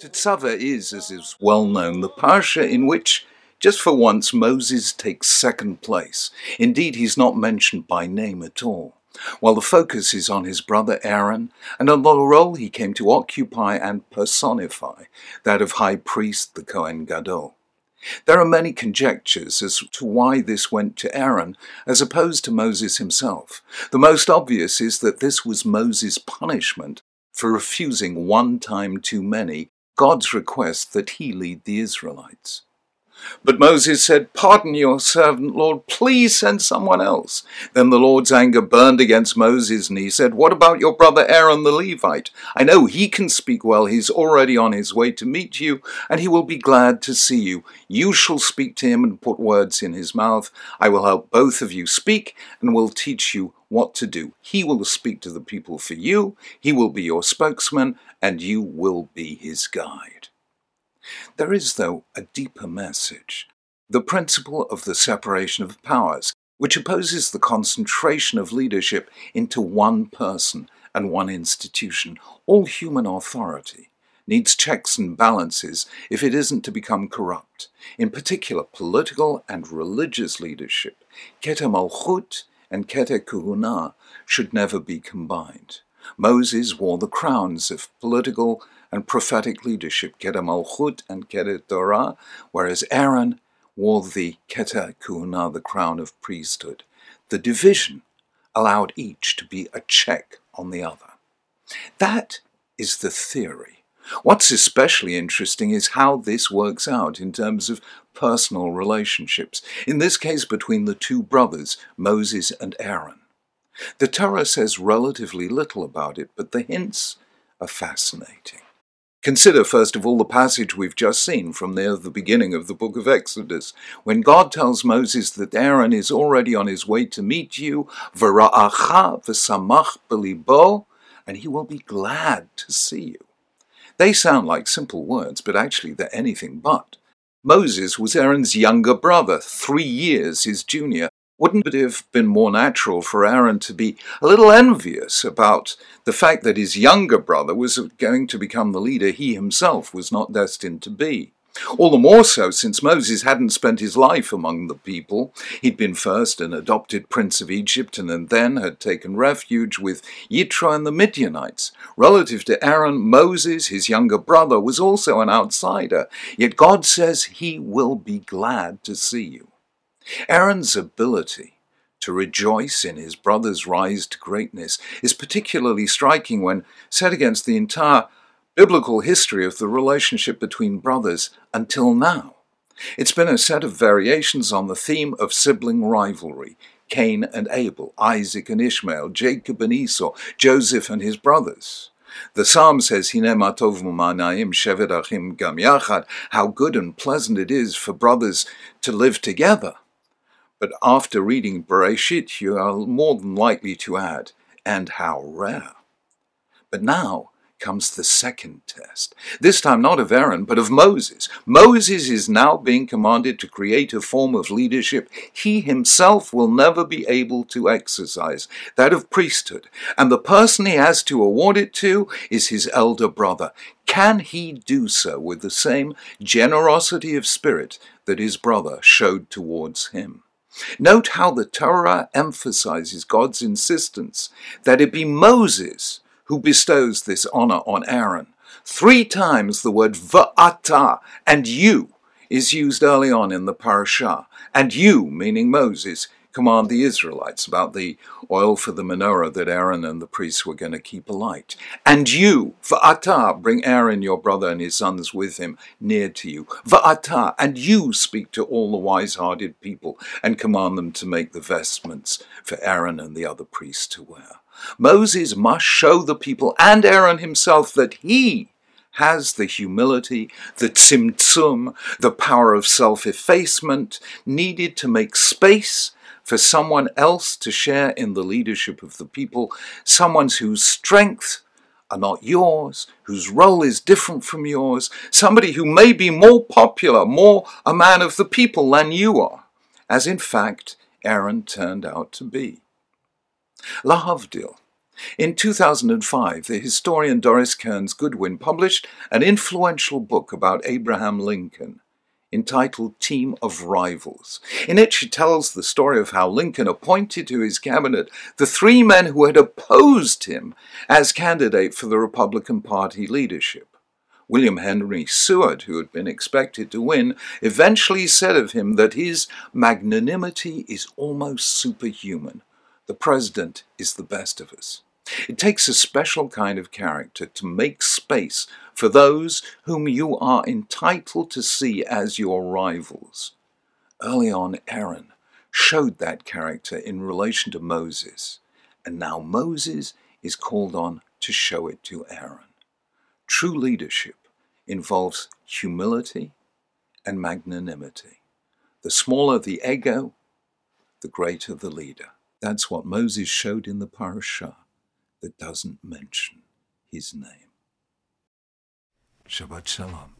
Tetzaveh is, as is well known, the parsha in which, just for once, Moses takes second place. Indeed, he's not mentioned by name at all, while the focus is on his brother Aaron and on the role he came to occupy and personify, that of high priest, the Kohen Gadol. There are many conjectures as to why this went to Aaron as opposed to Moses himself. The most obvious is that this was Moses' punishment for refusing one time too many God's request that he lead the Israelites. But Moses said, Pardon your servant, Lord, please send someone else. Then the Lord's anger burned against Moses, and he said, What about your brother Aaron the Levite? I know he can speak well. He's already on his way to meet you, and he will be glad to see you. You shall speak to him and put words in his mouth. I will help both of you speak, and will teach you what to do. He will speak to the people for you, he will be your spokesman, and you will be his guide. There is, though, a deeper message the principle of the separation of powers, which opposes the concentration of leadership into one person and one institution. All human authority needs checks and balances if it isn't to become corrupt. In particular, political and religious leadership, Keter Malchut and Keter Kehunah should never be combined. Moses wore the crowns of political and prophetic leadership, Keter Malchut and Keter Torah, whereas Aaron wore the Keter the crown of priesthood. The division allowed each to be a check on the other. That is the theory. What's especially interesting is how this works out in terms of personal relationships, in this case between the two brothers, Moses and Aaron. The Torah says relatively little about it, but the hints are fascinating. Consider, first of all, the passage we've just seen from near the beginning of the book of Exodus, when God tells Moses that Aaron is already on his way to meet you, v'ra'acha v'samach belibo, and he will be glad to see you. They sound like simple words, but actually they're anything but. Moses was Aaron's younger brother, three years his junior. Wouldn't it have been more natural for Aaron to be a little envious about the fact that his younger brother was going to become the leader he himself was not destined to be? All the more so since Moses hadn't spent his life among the people. He'd been first an adopted prince of Egypt and then had taken refuge with Yitro and the Midianites. Relative to Aaron, Moses, his younger brother, was also an outsider, yet God says he will be glad to see you. Aaron's ability to rejoice in his brother's rise to greatness is particularly striking when set against the entire biblical history of the relationship between brothers until now. It's been a set of variations on the theme of sibling rivalry Cain and Abel, Isaac and Ishmael, Jacob and Esau, Joseph and his brothers. The psalm says, how good and pleasant it is for brothers to live together. But after reading Bereshit, you are more than likely to add, and how rare. But now, comes the second test. This time not of Aaron, but of Moses. Moses is now being commanded to create a form of leadership he himself will never be able to exercise, that of priesthood. And the person he has to award it to is his elder brother. Can he do so with the same generosity of spirit that his brother showed towards him? Note how the Torah emphasizes God's insistence that it be Moses who bestows this honor on Aaron. Three times the word va'ata and you is used early on in the parashah. And you, meaning Moses, command the Israelites about the oil for the menorah that Aaron and the priests were going to keep alight. And you, va'ata, bring Aaron your brother and his sons with him near to you. Va'ata, and you speak to all the wise-hearted people and command them to make the vestments for Aaron and the other priests to wear. Moses must show the people and Aaron himself that he has the humility, the tzimtzum, the power of self effacement needed to make space for someone else to share in the leadership of the people, someone whose strengths are not yours, whose role is different from yours, somebody who may be more popular, more a man of the people than you are, as in fact Aaron turned out to be. Lahavdil. In 2005, the historian Doris Kearns Goodwin published an influential book about Abraham Lincoln entitled Team of Rivals. In it, she tells the story of how Lincoln appointed to his cabinet the three men who had opposed him as candidate for the Republican Party leadership. William Henry Seward, who had been expected to win, eventually said of him that his magnanimity is almost superhuman. The president is the best of us. It takes a special kind of character to make space for those whom you are entitled to see as your rivals. Early on, Aaron showed that character in relation to Moses, and now Moses is called on to show it to Aaron. True leadership involves humility and magnanimity. The smaller the ego, the greater the leader. That's what Moses showed in the parashah that doesn't mention his name. Shabbat Shalom.